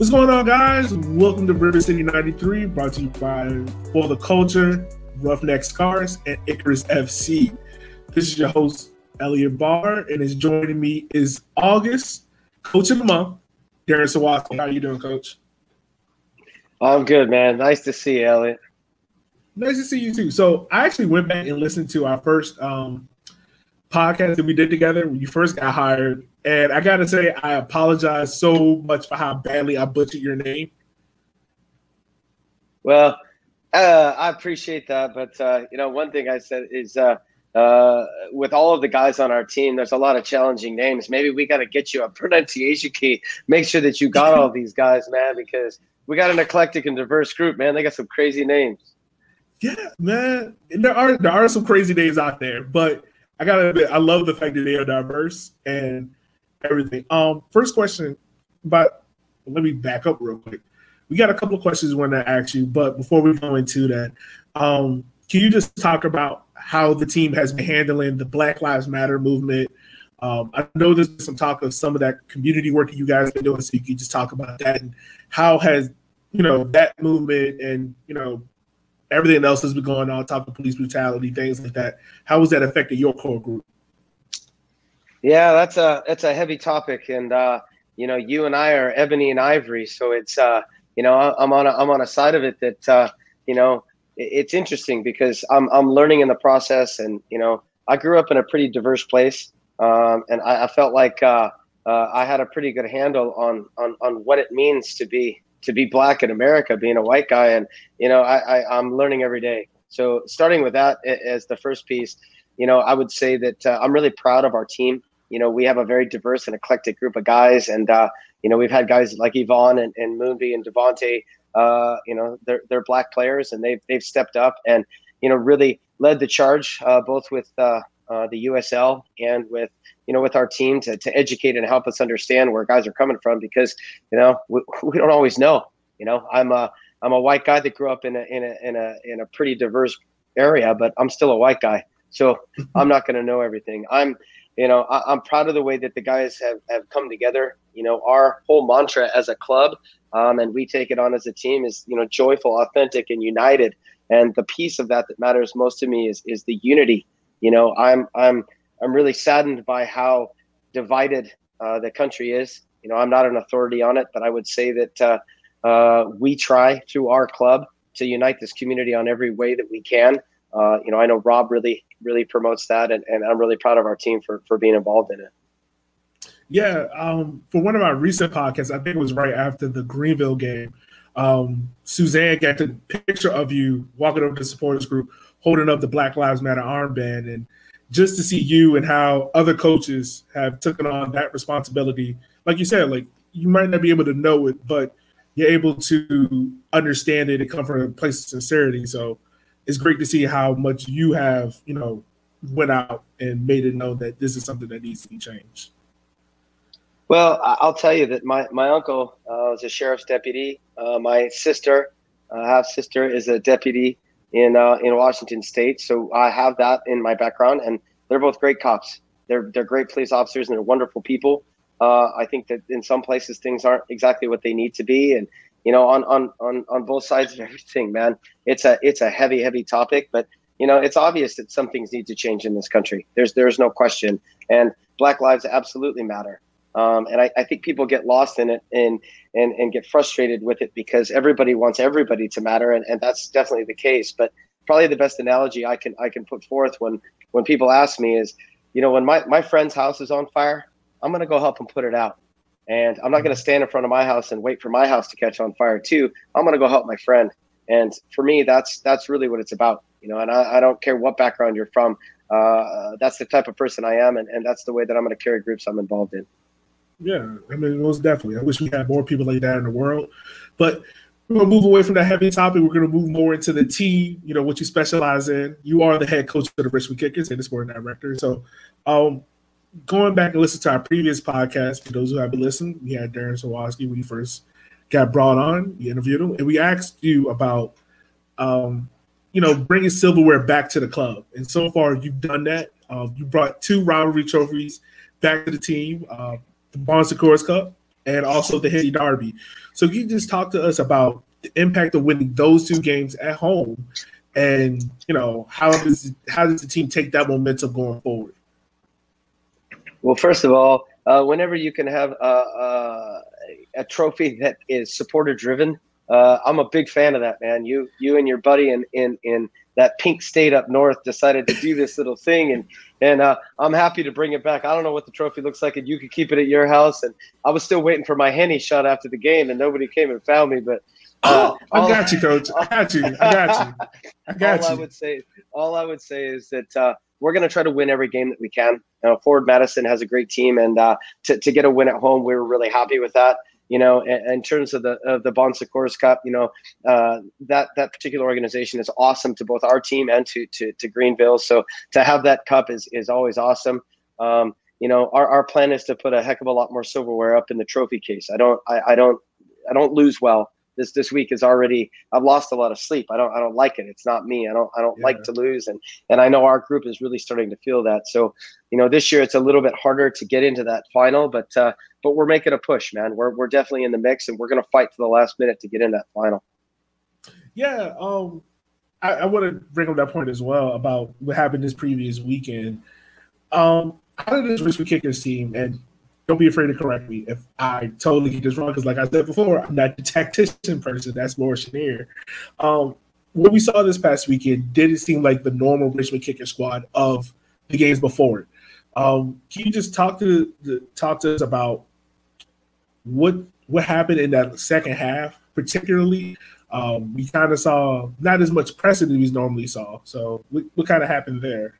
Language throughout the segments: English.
What's going on, guys? Welcome to River City 93, brought to you by For the Culture, Roughnecks Cars, and Icarus FC. This is your host, Elliot Barr, and is joining me is August, Coach of the Month, Darren Sawatzky. How you doing, Coach? I'm good, man. Nice to see you, Elliot. Nice to see you too. So I actually went back and listened to our first um, podcast that we did together when you first got hired. And I gotta say, I apologize so much for how badly I butchered your name. Well, uh, I appreciate that, but uh, you know, one thing I said is uh, uh with all of the guys on our team, there's a lot of challenging names. Maybe we got to get you a pronunciation key. Make sure that you got all these guys, man, because we got an eclectic and diverse group, man. They got some crazy names. Yeah, man. There are there are some crazy names out there, but I gotta admit, I love the fact that they are diverse and everything. Um, first question, but let me back up real quick. We got a couple of questions we want to ask you, but before we go into that, um, can you just talk about how the team has been handling the Black Lives Matter movement? Um, I know there's some talk of some of that community work that you guys have been doing, so you can just talk about that and how has you know that movement and you know everything else has been going on, top of police brutality, things like that. How has that affected your core group? Yeah, that's a that's a heavy topic, and uh, you know, you and I are ebony and ivory, so it's uh, you know, I'm on a, I'm on a side of it that uh, you know, it's interesting because I'm I'm learning in the process, and you know, I grew up in a pretty diverse place, um, and I, I, felt like uh, uh, I had a pretty good handle on on on what it means to be to be black in America, being a white guy, and you know, I, I I'm learning every day. So starting with that as the first piece, you know, I would say that uh, I'm really proud of our team you know, we have a very diverse and eclectic group of guys, and uh, you know, we've had guys like Yvonne and, and Moonby and Devonte. Uh, you know, they're they're black players, and they've they've stepped up and you know really led the charge, uh, both with uh, the USL and with you know with our team to, to educate and help us understand where guys are coming from because you know we, we don't always know. You know, I'm a I'm a white guy that grew up in a in a in a in a pretty diverse area, but I'm still a white guy, so I'm not going to know everything. I'm you know, I, am proud of the way that the guys have, have come together. You know, our whole mantra as a club, um, and we take it on as a team, is you know, joyful, authentic, and united. And the piece of that that matters most to me is is the unity. You know, I'm I'm I'm really saddened by how divided uh, the country is. You know, I'm not an authority on it, but I would say that uh, uh, we try through our club to unite this community on every way that we can. Uh, you know, I know Rob really really promotes that, and, and I'm really proud of our team for for being involved in it. Yeah, um, for one of our recent podcasts, I think it was right after the Greenville game. Um, Suzanne got the picture of you walking over to the supporters group, holding up the Black Lives Matter armband, and just to see you and how other coaches have taken on that responsibility. Like you said, like you might not be able to know it, but you're able to understand it and come from a place of sincerity. So it's great to see how much you have, you know, went out and made it known that this is something that needs to be changed. Well, I'll tell you that my, my uncle uh, was a sheriff's deputy. Uh, my sister, uh, half sister, is a deputy in uh, in Washington State. So I have that in my background, and they're both great cops. They're they're great police officers, and they're wonderful people. Uh, I think that in some places things aren't exactly what they need to be, and you know, on on on on both sides of everything, man. It's a it's a heavy heavy topic, but you know, it's obvious that some things need to change in this country. There's there's no question, and Black lives absolutely matter. Um, and I, I think people get lost in it and, and and get frustrated with it because everybody wants everybody to matter, and, and that's definitely the case. But probably the best analogy I can I can put forth when when people ask me is, you know, when my, my friend's house is on fire, I'm gonna go help him put it out. And I'm not going to stand in front of my house and wait for my house to catch on fire too. I'm going to go help my friend. And for me, that's that's really what it's about, you know. And I, I don't care what background you're from. Uh, that's the type of person I am, and, and that's the way that I'm going to carry groups I'm involved in. Yeah, I mean, most definitely. I wish we had more people like that in the world, but we're gonna move away from that heavy topic. We're gonna move more into the team. You know what you specialize in. You are the head coach of the Richmond Kickers and the sporting director. So, um, going back and listen to our previous podcast, for those who haven't listened, we had Darren Sawatzky when he first got brought on. We interviewed him, and we asked you about, um, you know, bringing silverware back to the club. And so far, you've done that. Uh, you brought two rivalry trophies back to the team: uh, the Bon Secours Cup and also the Henny Derby. So, can you just talk to us about the impact of winning those two games at home, and you know how does how does the team take that momentum going forward? Well, first of all, uh, whenever you can have a, a, a trophy that is supporter driven, uh, I'm a big fan of that, man. You you and your buddy in in in that pink state up north decided to do this little thing, and and uh, I'm happy to bring it back. I don't know what the trophy looks like, and you could keep it at your house. And I was still waiting for my henny shot after the game, and nobody came and found me. But uh, oh, I got you, coach. I got you. I got you. I got all you. I would say, all I would say is that uh, we're going to try to win every game that we can. You know, Forward Madison has a great team, and uh, to, to get a win at home, we were really happy with that. You know, in, in terms of the of the Bon Secours Cup, you know, uh, that that particular organization is awesome to both our team and to to, to Greenville. So to have that cup is is always awesome. Um, you know, our, our plan is to put a heck of a lot more silverware up in the trophy case. I don't I, I don't I don't lose well this this week is already I've lost a lot of sleep. I don't I don't like it. It's not me. I don't I don't yeah. like to lose and and I know our group is really starting to feel that. So, you know, this year it's a little bit harder to get into that final, but uh but we're making a push, man. We're we're definitely in the mix and we're going to fight to the last minute to get in that final. Yeah, um I, I want to bring up that point as well about what happened this previous weekend. Um, how did this Richmond Kickers team, and don't be afraid to correct me if I totally get this wrong. Because, like I said before, I'm not the tactician person. That's more Chenier. Um, what we saw this past weekend didn't seem like the normal Richmond kicker squad of the games before it. Um, can you just talk to the, talk to us about what what happened in that second half, particularly? Um, we kind of saw not as much pressing as we normally saw. So, what, what kind of happened there?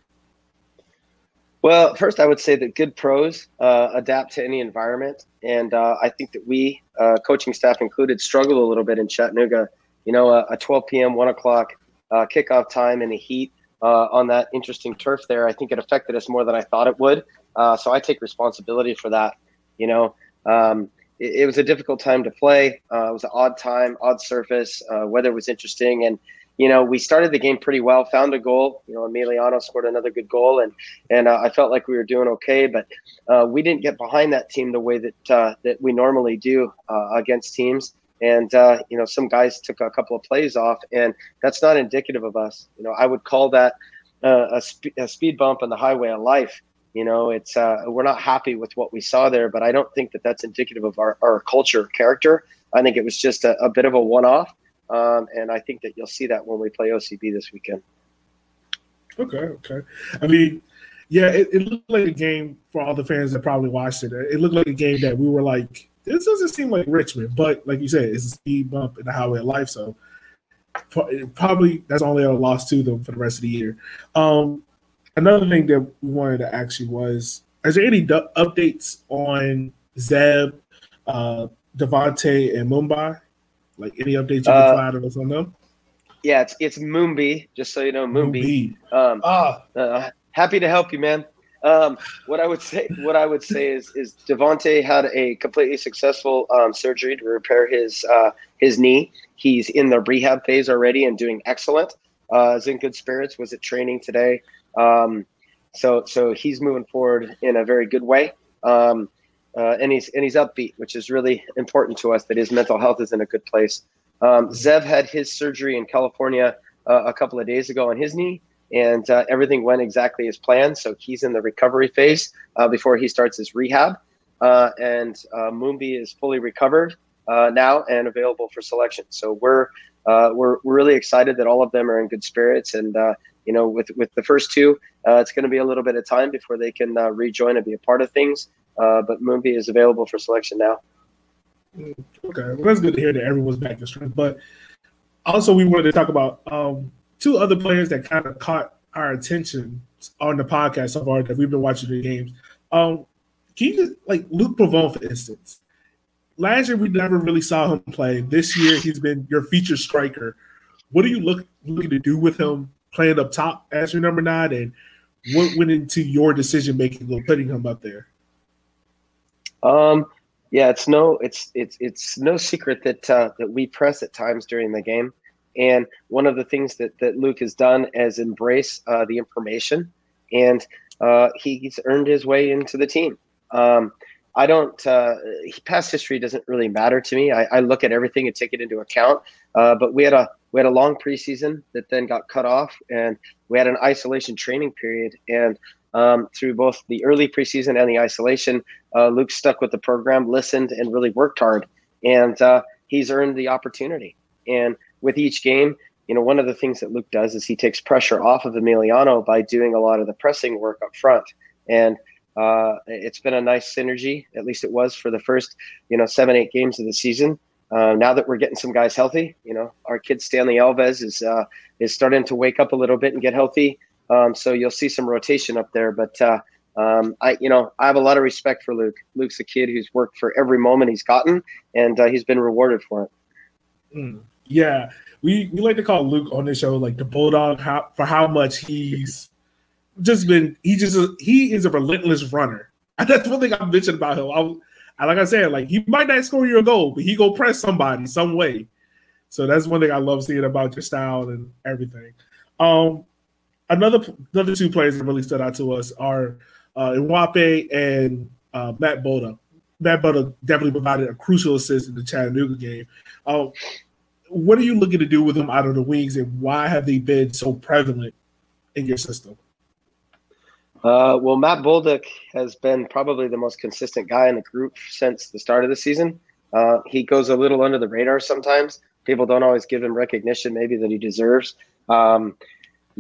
Well, first, I would say that good pros uh, adapt to any environment, and uh, I think that we, uh, coaching staff included, struggled a little bit in Chattanooga. You know, a, a 12 p.m., one o'clock uh, kickoff time in the heat uh, on that interesting turf there. I think it affected us more than I thought it would. Uh, so I take responsibility for that. You know, um, it, it, was a difficult time to play. it was an odd time, odd surface. weather was interesting, and you know, we started the game pretty well, found a goal. You know, Emiliano scored another good goal, and and uh, I felt like we were doing okay. But uh, we didn't get behind that team the way that uh, that we normally do uh, against teams. And uh, you know, some guys took a couple of plays off, and that's not indicative of us. You know, I would call that uh, a, sp- a, speed bump on the highway of life. You know, it's we're not happy with what we saw there, but I don't think that that's indicative of our, our culture, character. I think it was just a, a bit of a one-off um, and I think that you'll see that when we play OCB this weekend. Okay, okay. I mean, yeah, it, it, looked like a game for all the fans that probably watched it. It looked like a game that we were like, this doesn't seem like Richmond, but like you said, it's a speed bump in the highway of life. So probably that's only a loss to them for the rest of the year. Um, another thing that we wanted to ask you was, is there any updates on Zeb, uh, Devontae, and Mumbai? Like any updates you can uh, provide us on them? Yeah, it's it's Moonby. Just so you know. Moonby. Um, ah. Uh, happy to help you, man. Um, what I would say, what I would say is, is Devonte had a completely successful um, surgery to repair his uh, his knee. He's in the rehab phase already and doing excellent. Uh, is in good spirits. Was at training today. Um, so so he's moving forward in a very good way. Um, uh, and he's and he's upbeat, which is really important to us. That his mental health is in a good place. Um, Zev had his surgery in California uh, a couple of days ago on his knee, and uh, everything went exactly as planned. So he's in the recovery phase uh, before he starts his rehab. Uh, and uh, Moonby is fully recovered now and available for selection. So we're we're we're really excited that all of them are in good spirits and. you know, with with the first two, it's going to be a little bit of time before they can rejoin and be a part of things. Uh, but Moonby is available for selection now. Mm, okay, well, that's good to hear that everyone's back to strength. But also, we wanted to talk about um, two other players that kind of caught our attention on the podcast so far that we've been watching the games. Um, can you just like Luke Pavone, for instance? Last year we never really saw him play. This year he's been your feature striker. What are you look, looking to do with him playing up top as your number nine, and what went into your decision making of putting him up there? Um, yeah, it's no, it's it's it's no secret that uh, that we press at times during the game, and one of the things that that Luke has done is embrace uh, the information, and uh, he's earned his way into the team. Um, I don't. Uh, past history doesn't really matter to me. I, I, look at everything and take it into account. Uh, but we had a we had a long preseason that then got cut off, and we had an isolation training period. And um, through both the early preseason and the isolation, uh, Luke stuck with the program, listened, and really worked hard. And uh, he's earned the opportunity. And with each game, you know, one of the things that Luke does is he takes pressure off of Emiliano by doing a lot of the pressing work up front. And uh, it's been a nice synergy. At least it was for the first, you know, seven, eight games of the season. Uh, now that we're getting some guys healthy, you know, our kid Stanley Alves is uh, is starting to wake up a little bit and get healthy. Um, so you'll see some rotation up there. But uh, um, I, you know, I have a lot of respect for Luke. Luke's a kid who's worked for every moment he's gotten, and uh, he's been rewarded for it. Mm, yeah, we we like to call Luke on this show like the bulldog how, for how much he's just been. He just he is a relentless runner. That's one thing I mentioned about him. I, I like I said, like he might not score you a goal, but he go press somebody some way. So that's one thing I love seeing about your style and everything. Um, another another two players that really stood out to us are uh, Mwape and uh, Matt Bolduc. Matt Bolduc definitely provided a crucial assist in the Chattanooga game. Uh, what are you looking to do with them out of the wings, and why have they been so prevalent in your system? Uh, well, Matt Bolduc has been probably the most consistent guy in the group since the start of the season. Uh, he goes a little under the radar sometimes. People don't always give him recognition, maybe that he deserves. Um,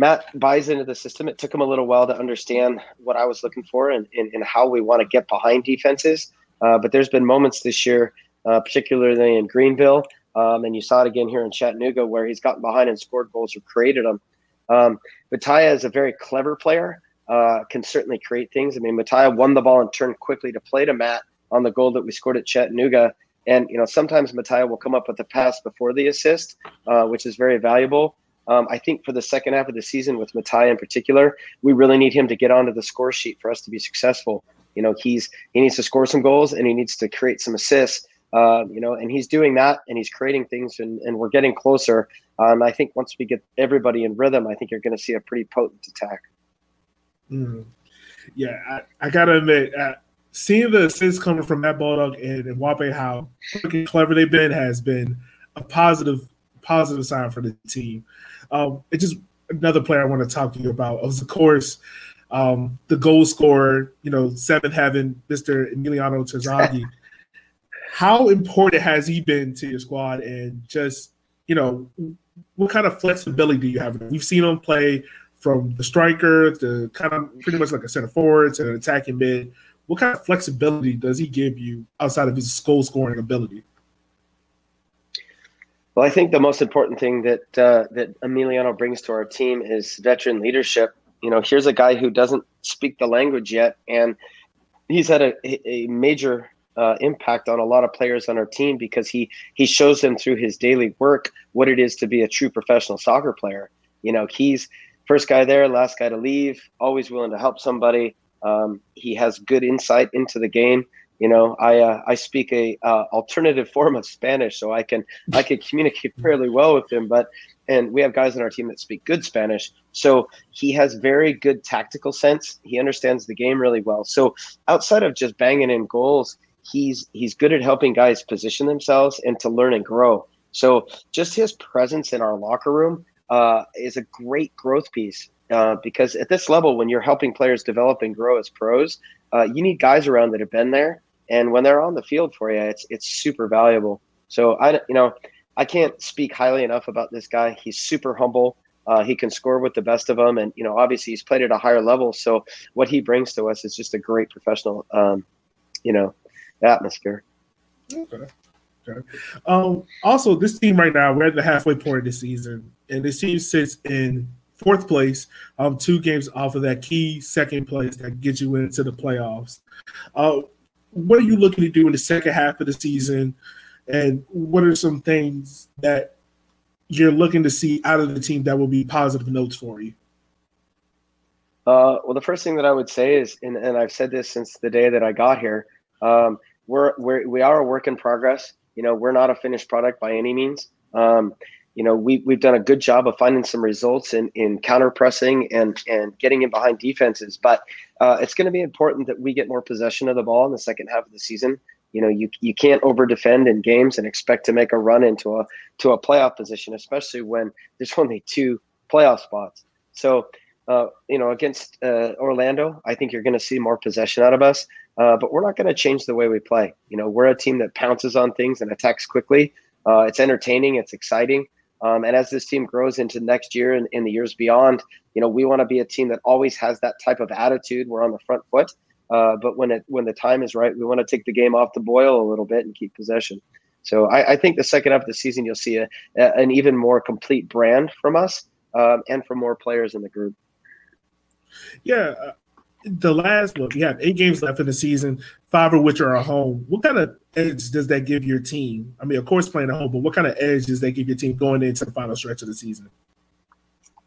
Matt buys into the system. It took him a little while to understand what I was looking for and, and, and how we want to get behind defenses. Uh, but there's been moments this year, uh, particularly in Greenville, um, and you saw it again here in Chattanooga, where he's gotten behind and scored goals or created them. Um, Mattia is a very clever player uh, can certainly create things. I mean, Mattia won the ball and turned quickly to play to Matt on the goal that we scored at Chattanooga. And you know, sometimes Mattia will come up with a pass before the assist, uh, which is very valuable. Um, I think for the second half of the season, with Mattia in particular, we really need him to get onto the score sheet for us to be successful. You know, he's he needs to score some goals and he needs to create some assists. Uh, you know, and he's doing that and he's creating things and, and we're getting closer. Um, I think once we get everybody in rhythm, I think you're going to see a pretty potent attack. Mm. Yeah, I, I, gotta admit, uh, seeing the assists coming from Matt Bolduc and, and Wape, how clever they've been, has been a positive positive sign for the team. Um, it's just another player I want to talk to you about. Of course, um, the goal scorer, you know, seventh heaven, Mr. Emiliano Terzaghi. how important has he been to your squad? And just, you know, what kind of flexibility do you have? We've seen him play from the striker to kind of pretty much like a center forward to an attacking mid. What kind of flexibility does he give you outside of his goal scoring ability? Well, I think the most important thing that uh, that Emiliano brings to our team is veteran leadership. You know, here's a guy who doesn't speak the language yet, and he's had a, a major uh, impact on a lot of players on our team because he he shows them through his daily work what it is to be a true professional soccer player. You know, he's first guy there, last guy to leave, always willing to help somebody. Um, he has good insight into the game. You know, I uh, I speak a uh, alternative form of Spanish, so I can I can communicate fairly well with him. But and we have guys on our team that speak good Spanish, so he has very good tactical sense. He understands the game really well. So outside of just banging in goals, he's he's good at helping guys position themselves and to learn and grow. So just his presence in our locker room uh, is a great growth piece uh, because at this level, when you're helping players develop and grow as pros, uh, you need guys around that have been there, and when they're on the field for you, it's it's super valuable. So I, you know, I can't speak highly enough about this guy. He's super humble. Uh, he can score with the best of them, and you know, obviously, he's played at a higher level. So what he brings to us is just a great professional um, you know atmosphere. Okay. Okay. Um, also, this team right now, we're at the halfway point of the season, and this team sits in fourth place, um, two games off of that key second place that gets you into the playoffs. Uh, what are you looking to do in the second half of the season, and what are some things that you're looking to see out of the team that will be positive notes for you? Uh, well, the first thing that I would say is, and, and I've said this since the day that I got here, um, we're, we're we are a work in progress. You know, we're not a finished product by any means. Um, you know, we we've done a good job of finding some results in in counter pressing and and getting in behind defenses. But uh, it's going to be important that we get more possession of the ball in the second half of the season. You know, you you can't over defend in games and expect to make a run into a to a playoff position, especially when there's only two playoff spots. So. Uh, you know, against uh, Orlando, I think you're going to see more possession out of us. Uh, but we're not going to change the way we play. You know, we're a team that pounces on things and attacks quickly. Uh, it's entertaining, it's exciting. Um, and as this team grows into next year and in the years beyond, you know, we want to be a team that always has that type of attitude. We're on the front foot. Uh, but when it when the time is right, we want to take the game off the boil a little bit and keep possession. So I, I think the second half of the season, you'll see a, a, an even more complete brand from us um, and from more players in the group. Yeah, the last look, you have eight games left in the season, five of which are at home. What kind of edge does that give your team? I mean, of course, playing at home, but what kind of edge does that give your team going into the final stretch of the season?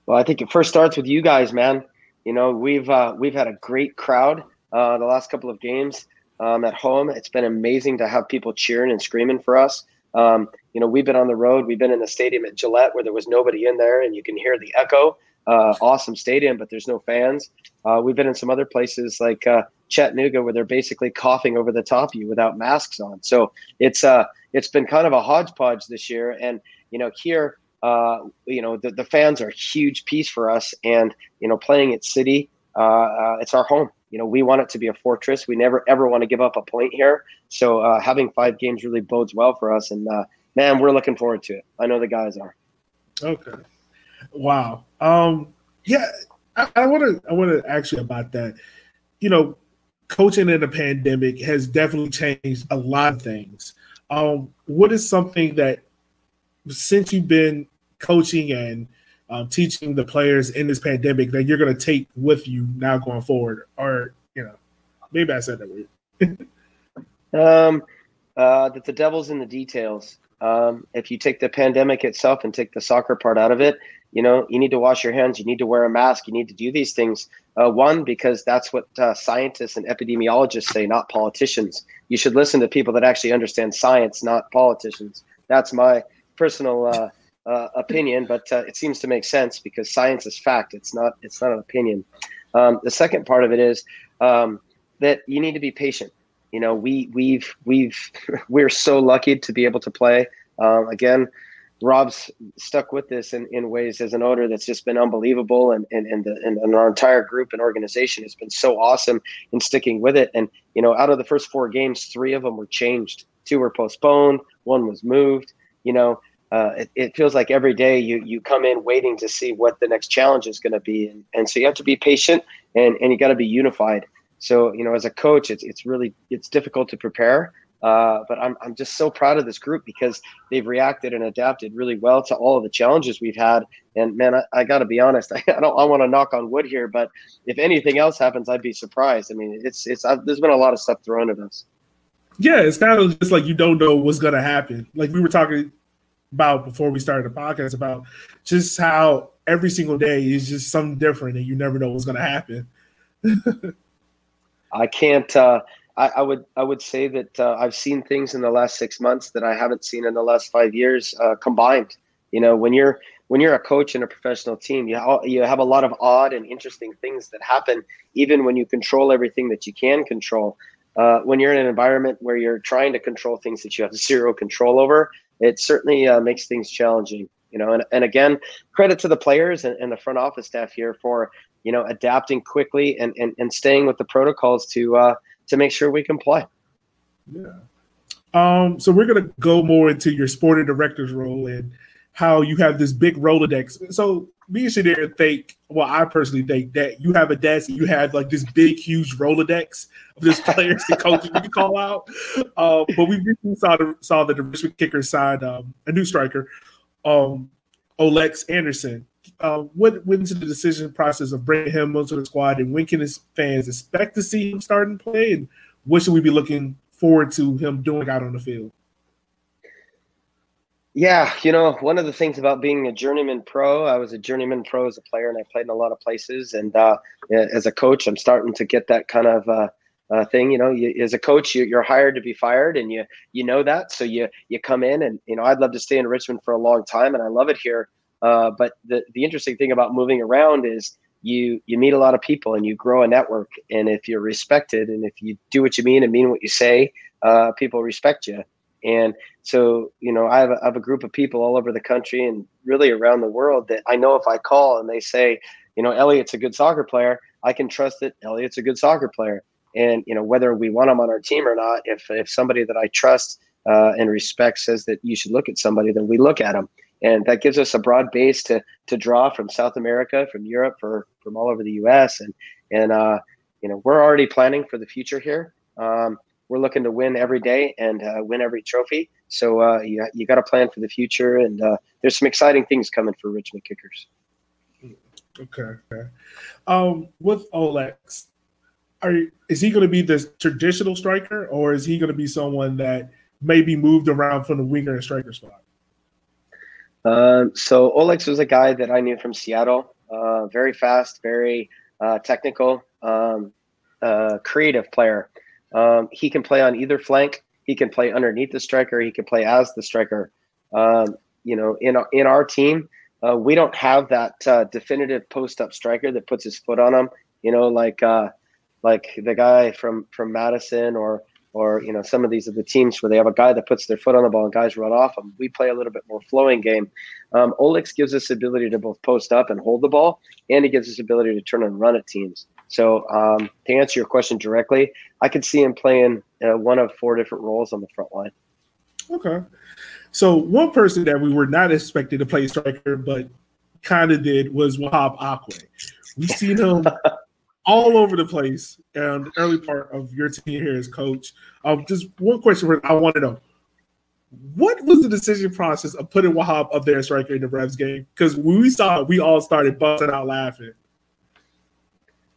Well, I think it first starts with you guys, man. You know, we've uh, we've had a great crowd uh, the last couple of games um, at home. It's been amazing to have people cheering and screaming for us. Um, you know, we've been on the road. We've been in the stadium at Gillette where there was nobody in there, and you can hear the echo uh, awesome stadium, but there's no fans. Uh, we've been in some other places like uh, Chattanooga where they're basically coughing over the top of you without masks on. So it's uh it's been kind of a hodgepodge this year, and you know here. Uh, you know the, the fans are a huge piece for us and you know playing at city uh, uh, it's our home. You know we want it to be a fortress. We never ever want to give up a point here. So having five games really bodes well for us. And man we're looking forward to it. I know the guys are. Okay Wow. Um, yeah, I want to I want to ask you about that. You know, coaching in a pandemic has definitely changed a lot of things. Um, what is something that since you've been coaching and um, teaching the players in this pandemic that you're going to take with you now going forward, or you know, maybe I said that weird. um, uh, that the devil's in the details. Um, if you take the pandemic itself and take the soccer part out of it, you know you need to wash your hands you need to wear a mask you need to do these things. Uh, one because that's what uh, scientists and epidemiologists say not politicians. You should listen to people that actually understand science not politicians. That's my personal uh, uh opinion but uh, it seems to make sense because science is fact. It's not it's not an opinion. Um, the second part of it is um, that you need to be patient. You know we we've we've we're so lucky to be able to play. Um, again Rob's stuck with this in, in ways as an owner that's just been unbelievable. And, and, and, the, and, and our entire group and organization has been so awesome in sticking with it. And, you know, out of the first four games, three of them were changed. Two were postponed, one was moved. You know, uh, it, it, feels like every day you, you come in waiting to see what the next challenge is going to be. And, and so you have to be patient and, and you got to be unified. So, you know, as a coach, it's, it's really, it's difficult to prepare. Uh, but I'm, I'm just so proud of this group because they've reacted and adapted really well to all of the challenges we've had. And man, I, I got to be honest, I, I don't I want to knock on wood here, but if anything else happens, I'd be surprised. I mean, it's it's I've, there's been a lot of stuff thrown at us. Yeah, it's kind of just like you don't know what's to happen. Like we were talking about before we started the podcast about just how every single day is just something different and you never know what's going to happen. I can't. Uh, I, I, would I would say that uh, I've seen things in the last six months that I haven't seen in the last five years uh, combined. You know, when you're when you're a coach in a professional team, you ha- you have a lot of odd and interesting things that happen, even when you control everything that you can control. Uh, when you're in an environment where you're trying to control things that you have zero control over, it certainly uh, makes things challenging. You know, and, and again, credit to the players and, and the front office staff here for you know adapting quickly and and, and staying with the protocols to uh, to make sure we can play. Yeah. Um, so we're gonna go more into your sporting director's role and how you have this big Rolodex. So me and Shadir think, well, I personally think that you have a desk, you have like this big, huge Rolodex of just players and coaches you can call out. Uh, but we recently saw the, saw that the Richmond Kickers signed um, a new striker, um, Olex Anderson. Uh, what went into the decision process of bringing him onto the squad, and when can his fans expect to see him starting to play, and what should we be looking forward to him doing out on the field? Yeah, you know, one of the things about being a journeyman pro, I was a journeyman pro as a player, and I played in a lot of places. And uh, as a coach, I'm starting to get that kind of uh, uh, thing. You know, you, as a coach, you, are hired to be fired, and you you know that, so you you come in, and you know, I'd love to stay in Richmond for a long time, and I love it here. Uh, but the the interesting thing about moving around is you you meet a lot of people, and you grow a network. And if you're respected, and if you do what you mean and mean what you say, uh, people respect you. And so, you know, I have, a, I have a group of people all over the country and really around the world that I know if I call and they say, you know, Elliot's a good soccer player, I can trust that Elliot's a good soccer player. And, you know, whether we want him on our team or not, if, if somebody that I trust uh, and respect says that you should look at somebody, then we look at them. And that gives us a broad base to, to draw from South America, from Europe, for, from all over the U.S. And, and uh, you know, we're already planning for the future here. Um, we're looking to win every day and uh, win every trophy. So uh, you, you got to plan for the future, and uh, there's some exciting things coming for Richmond Kickers. Okay. okay. Um, with Olex, are is he going to be the traditional striker, or is he going to be someone that may be moved around from the winger and striker spot? Um, so Olex was a guy that I knew from Seattle. Uh, very fast, very uh, technical, um, uh, creative player. Um, he can play on either flank. He can play underneath the striker. He can play as the striker. Um, you know, in in our team, uh, we don't have that uh, definitive post up striker that puts his foot on him. You know, like uh, like the guy from from Madison or or you know some of these are the teams where they have a guy that puts their foot on the ball and guys run off them. We play a little bit more flowing game. Um, Olex gives us ability to both post up and hold the ball, and he gives us ability to turn and run at teams. So um, to answer your question directly, I could see him playing uh, one of four different roles on the front line. Okay. So one person that we were not expected to play striker, but kind of did was Wahab Ackwei. We've seen him all over the place and the early part of your team here as coach. Um, just one question I want to know. What was the decision process of putting Wahab up there as striker in the Revs game? Because when we saw it, we all started busting out laughing.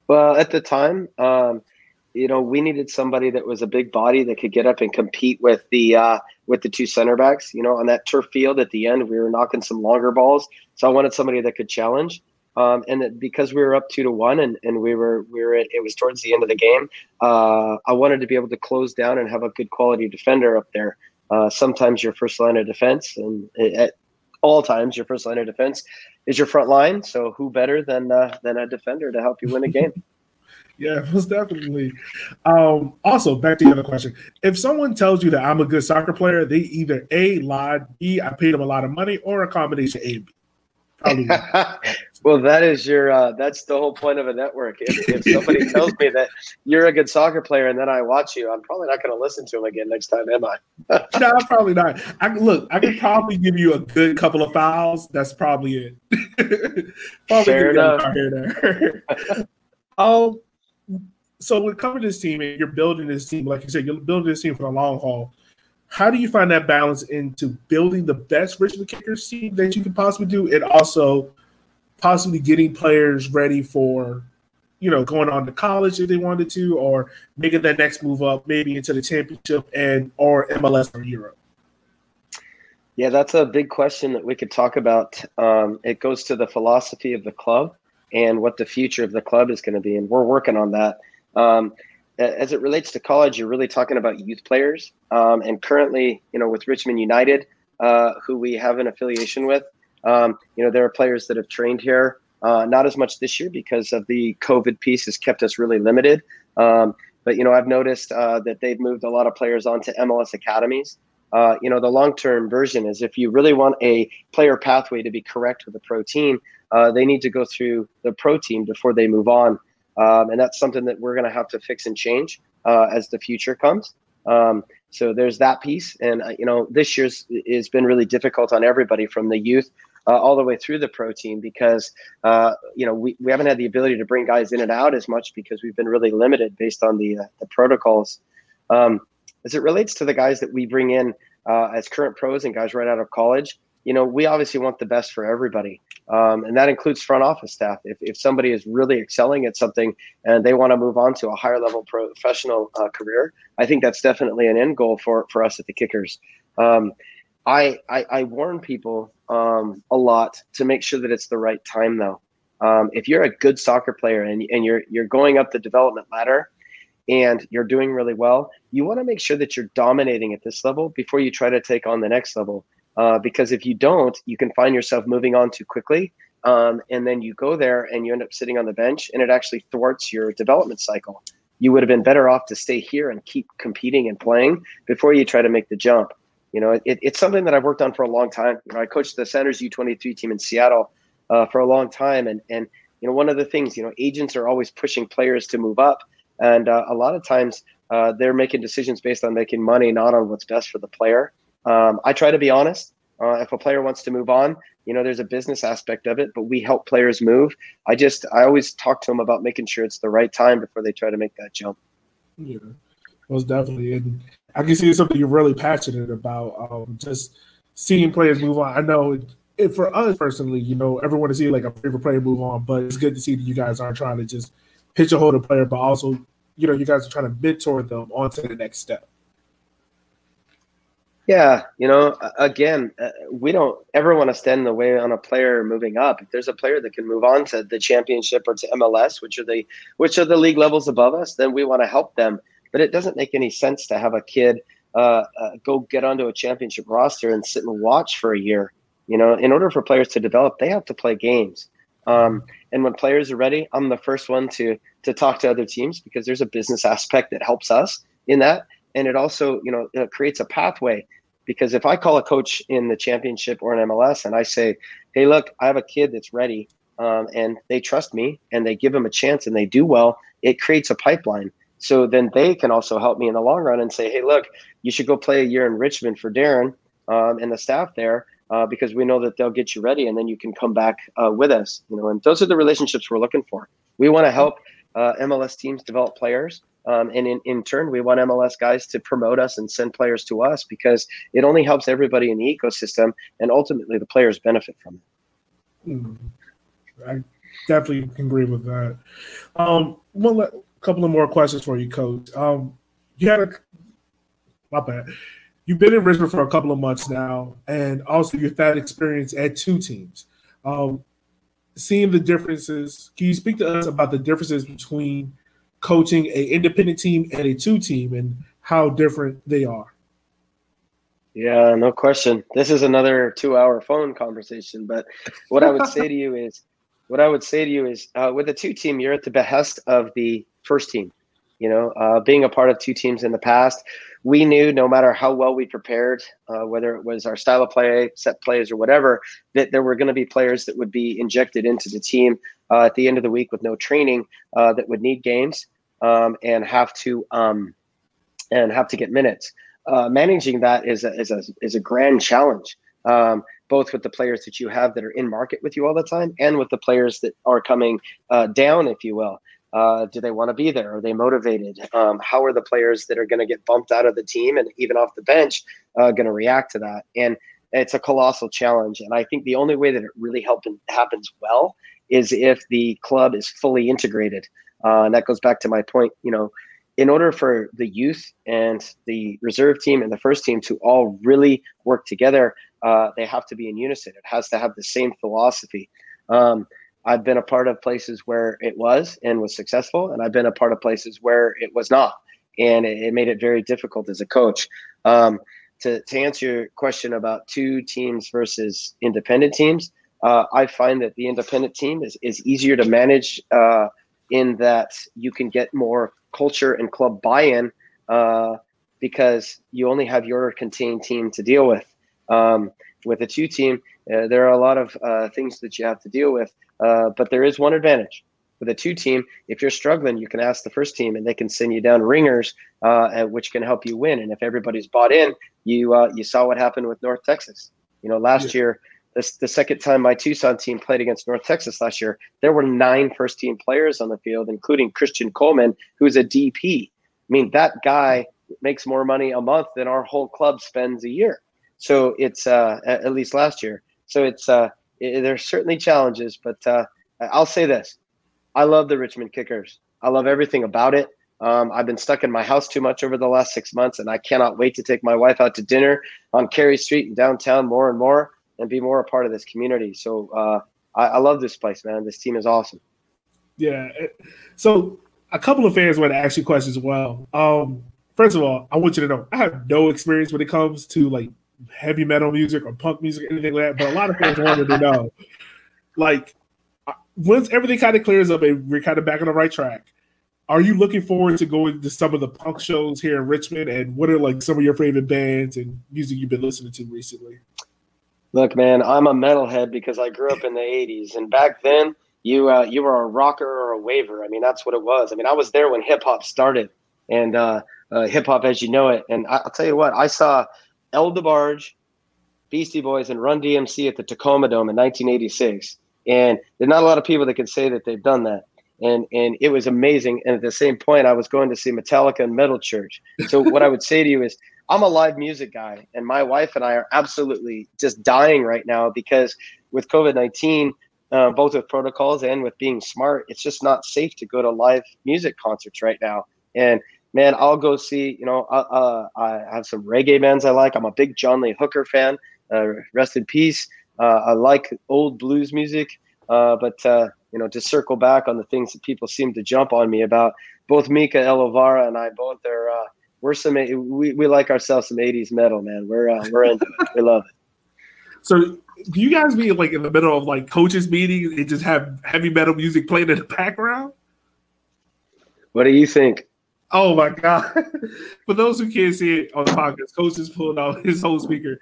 Well, at the time, um, you know, we needed somebody that was a big body that could get up and compete with the uh, with the two center backs. You know, on that turf field at the end, we were knocking some longer balls, so I wanted somebody that could challenge. Um, and that because we were up two to one, and, and we were we were it was towards the end of the game. Uh, I wanted to be able to close down and have a good quality defender up there. Uh, sometimes your first line of defense, and at all times your first line of defense is your front line. So who better than uh, than a defender to help you win a game? yeah, most definitely. Um, also, back to the other question: If someone tells you that I'm a good soccer player, they either a lied, b I paid them a lot of money, or a combination A B. well, that is your. Uh, that's the whole point of a network. If, if somebody tells me that you're a good soccer player and then I watch you, I'm probably not going to listen to him again next time, am I? no, I'm probably not. I look. I could probably give you a good couple of fouls. That's probably it. probably Fair enough. um. So, with to this team and you're building this team, like you said, you're building this team for the long haul how do you find that balance into building the best Richmond Kickers team that you can possibly do, and also possibly getting players ready for, you know, going on to college if they wanted to, or making that next move up, maybe into the championship and or MLS or Europe? Yeah, that's a big question that we could talk about. Um, it goes to the philosophy of the club and what the future of the club is going to be, and we're working on that. Um, as it relates to college, you're really talking about youth players. Um, and currently, you know, with Richmond United, uh, who we have an affiliation with, um, you know, there are players that have trained here. Uh, not as much this year because of the COVID piece has kept us really limited. Um, but you know, I've noticed uh, that they've moved a lot of players onto MLS academies. Uh, you know, the long-term version is if you really want a player pathway to be correct with a pro team, uh, they need to go through the pro team before they move on. Um, and that's something that we're going to have to fix and change uh, as the future comes. Um, so there's that piece, and uh, you know this year's has been really difficult on everybody from the youth uh, all the way through the pro team because uh, you know we, we haven't had the ability to bring guys in and out as much because we've been really limited based on the uh, the protocols. Um, as it relates to the guys that we bring in uh, as current pros and guys right out of college, you know we obviously want the best for everybody, um, and that includes front office staff. If if somebody is really excelling at something and they want to move on to a higher level professional uh, career, I think that's definitely an end goal for for us at the Kickers. Um, I, I, I warn people um, a lot to make sure that it's the right time though. Um, if you're a good soccer player and, and you're you're going up the development ladder and you're doing really well, you want to make sure that you're dominating at this level before you try to take on the next level. Uh, because if you don't, you can find yourself moving on too quickly. Um, and then you go there and you end up sitting on the bench and it actually thwarts your development cycle. You would have been better off to stay here and keep competing and playing before you try to make the jump. You know, it, it's something that I've worked on for a long time. You know, I coached the Sounders U23 team in Seattle uh, for a long time, and and you know, one of the things, you know, agents are always pushing players to move up, and uh, a lot of times uh, they're making decisions based on making money, not on what's best for the player. Um, I try to be honest. Uh, if a player wants to move on, you know, there's a business aspect of it, but we help players move. I just, I always talk to them about making sure it's the right time before they try to make that jump. Yeah, most definitely. And I can see something you're really passionate about. Um, just seeing players move on. I know it, for us personally, you know, everyone to see like a favorite player move on, but it's good to see that you guys aren't trying to just pitch a hold a player, but also, you know, you guys are trying to mentor them onto the next step. Yeah, you know, again, uh, we don't ever want to stand in the way on a player moving up. If there's a player that can move on to the championship or to MLS, which are the which are the league levels above us, then we want to help them but it doesn't make any sense to have a kid uh, uh, go get onto a championship roster and sit and watch for a year. You know, in order for players to develop, they have to play games. Um, and when players are ready, I'm the first one to to talk to other teams because there's a business aspect that helps us in that, and it also you know creates a pathway. Because if I call a coach in the championship or an MLS and I say, "Hey, look, I have a kid that's ready," um, and they trust me and they give him a chance and they do well, it creates a pipeline. So then they can also help me in the long run and say, hey, look, you should go play a year in Richmond for Darren um, and the staff there uh, because we know that they'll get you ready and then you can come back uh, with us. You know, and those are the relationships we're looking for. We want to help uh, MLS teams develop players. Um, and in, in turn, we want MLS guys to promote us and send players to us because it only helps everybody in the ecosystem and ultimately the players benefit from it. Mm, I definitely agree with that. Um, one, couple of more questions for you, Coach. Um, you had a my bad. You've been in Richmond for a couple of months now, and also you've had experience at two teams. Um, seeing the differences, can you speak to us about the differences between coaching a independent team and a two team, and how different they are? Yeah, no question. This is another two-hour phone conversation, but what I would say to you is, what I would say to you is, uh, with a two team, you're at the behest of the first team. You know, uh, being a part of two teams in the past, we knew no matter how well we prepared, uh, whether it was our style of play, set plays, or whatever, that there were going to be players that would be injected into the team uh, at the end of the week with no training uh, that would need games um, and have to um, and have to get minutes. Uh, managing that is a, is a is a grand challenge. Um, both with the players that you have that are in market with you all the time and with the players that are coming uh, down, if you will. Uh, do they want to be there? Are they motivated? Um, how are the players that are going to get bumped out of the team and even off the bench uh, going to react to that? And it's a colossal challenge. And I think the only way that it really help, happens well is if the club is fully integrated. Uh, and that goes back to my point. You know, in order for the youth and the reserve team and the first team to all really work together, uh, they have to be in unison. It has to have the same philosophy. Um, I've been a part of places where it was and was successful, and I've been a part of places where it was not, and it, it made it very difficult as a coach. Um, to, to answer your question about two teams versus independent teams, uh, I find that the independent team is, is easier to manage uh, in that you can get more culture and club buy-in uh, because you only have your contained team to deal with. Um, with a two team, uh, there are a lot of uh, things that you have to deal with. Uh, but there is one advantage. with a two team, if you're struggling, you can ask the first team, and they can send you down ringers, uh, which can help you win. And if everybody's bought in, you uh, you saw what happened with North Texas. You know, last yeah. year, this the second time my Tucson team played against North Texas last year, there were nine first team players on the field, including Christian Coleman, who's a DP. I mean, that guy makes more money a month than our whole club spends a year. So it's uh, at least last year. So it's uh, it, there's certainly challenges, but uh, I'll say this: I love the Richmond Kickers. I love everything about it. Um, I've been stuck in my house too much over the last six months, and I cannot wait to take my wife out to dinner on Cary Street in downtown more and more, and be more a part of this community. So uh, I, I love this place, man. This team is awesome. Yeah. So a couple of fans want to ask you questions as well. Um, first of all, I want you to know I have no experience when it comes to like heavy metal music or punk music, anything like that. But a lot of fans wanted to know, like, uh, once everything kind of clears up and we're kind of back on the right track, are you looking forward to going to some of the punk shows here in Richmond? And what are like some of your favorite bands and music you've been listening to recently? Look, man, I'm a metalhead because I grew up in the '80s, and back then, you uh, you were a rocker or a waver. I mean, that's what it was. I mean, I was there when hip hop started, and uh, uh, hip hop as you know it. And I'll tell you what, I saw El DeBarge, Beastie Boys, and Run DMC at the Tacoma Dome in 1986. And there's not a lot of people that can say that they've done that. And and it was amazing. And at the same point, I was going to see Metallica and Metal Church. So what I would say to you is, I'm a live music guy, and my wife and I are absolutely just dying right now because with COVID 19, uh, both with protocols and with being smart, it's just not safe to go to live music concerts right now. And man, I'll go see. You know, uh, uh, I have some reggae bands I like. I'm a big John Lee Hooker fan. Uh, rest in peace. Uh, I like old blues music, uh, but uh, you know, to circle back on the things that people seem to jump on me about, both Mika Elovaara and I both are. we're some we, we like ourselves some 80s metal, man. We're we're into it. We love it. So do you guys be like in the middle of like coaches meetings and just have heavy metal music playing in the background? What do you think? Oh my god! For those who can't see it on the podcast, Coach is pulling out his whole speaker.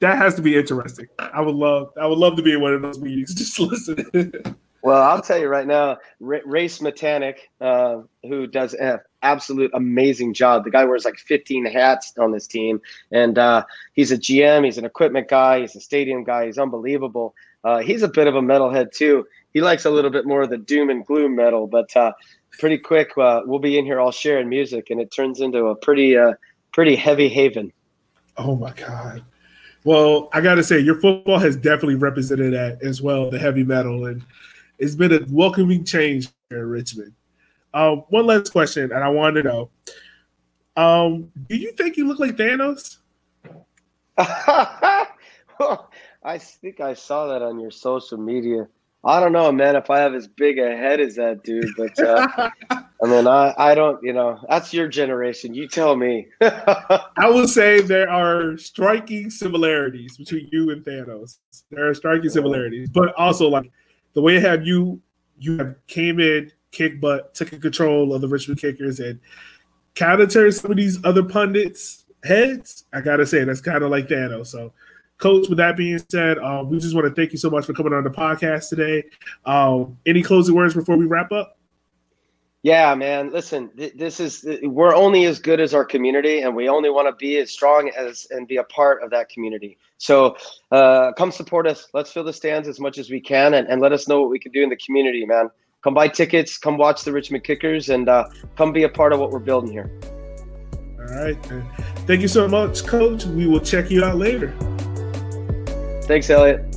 That has to be interesting. I would love, I would love to be in one of those meetings. Just listen. well, I'll tell you right now, Race Mechanic, uh, who does an absolute amazing job. The guy wears like 15 hats on this team, and uh, he's a GM. He's an equipment guy. He's a stadium guy. He's unbelievable. Uh, he's a bit of a metalhead too. He likes a little bit more of the doom and gloom metal, but uh, pretty quick, uh, we'll be in here all sharing music, and it turns into a pretty, uh, pretty heavy haven. Oh my god! Well, I got to say, your football has definitely represented that as well, the heavy metal, and it's been a welcoming change here in Richmond. Um, one last question, and I want to know: um, Do you think you look like Thanos? I think I saw that on your social media. I don't know, man, if I have as big a head as that dude, but uh, I mean, I, I don't, you know, that's your generation. You tell me. I will say there are striking similarities between you and Thanos. There are striking similarities, but also like the way have you, you have came in, kick butt, took control of the Richmond Kickers, and kind of turned some of these other pundits' heads. I gotta say that's kind of like Thanos. So Coach, with that being said, um, we just want to thank you so much for coming on the podcast today. Um, any closing words before we wrap up? Yeah, man. Listen, th- this is we're only as good as our community, and we only want to be as strong as and be a part of that community. So, uh, come support us. Let's fill the stands as much as we can, and, and let us know what we can do in the community, man. Come buy tickets, come watch the Richmond Kickers, and uh, come be a part of what we're building here. All right. Thank you so much, Coach. We will check you out later. Thanks, Elliot.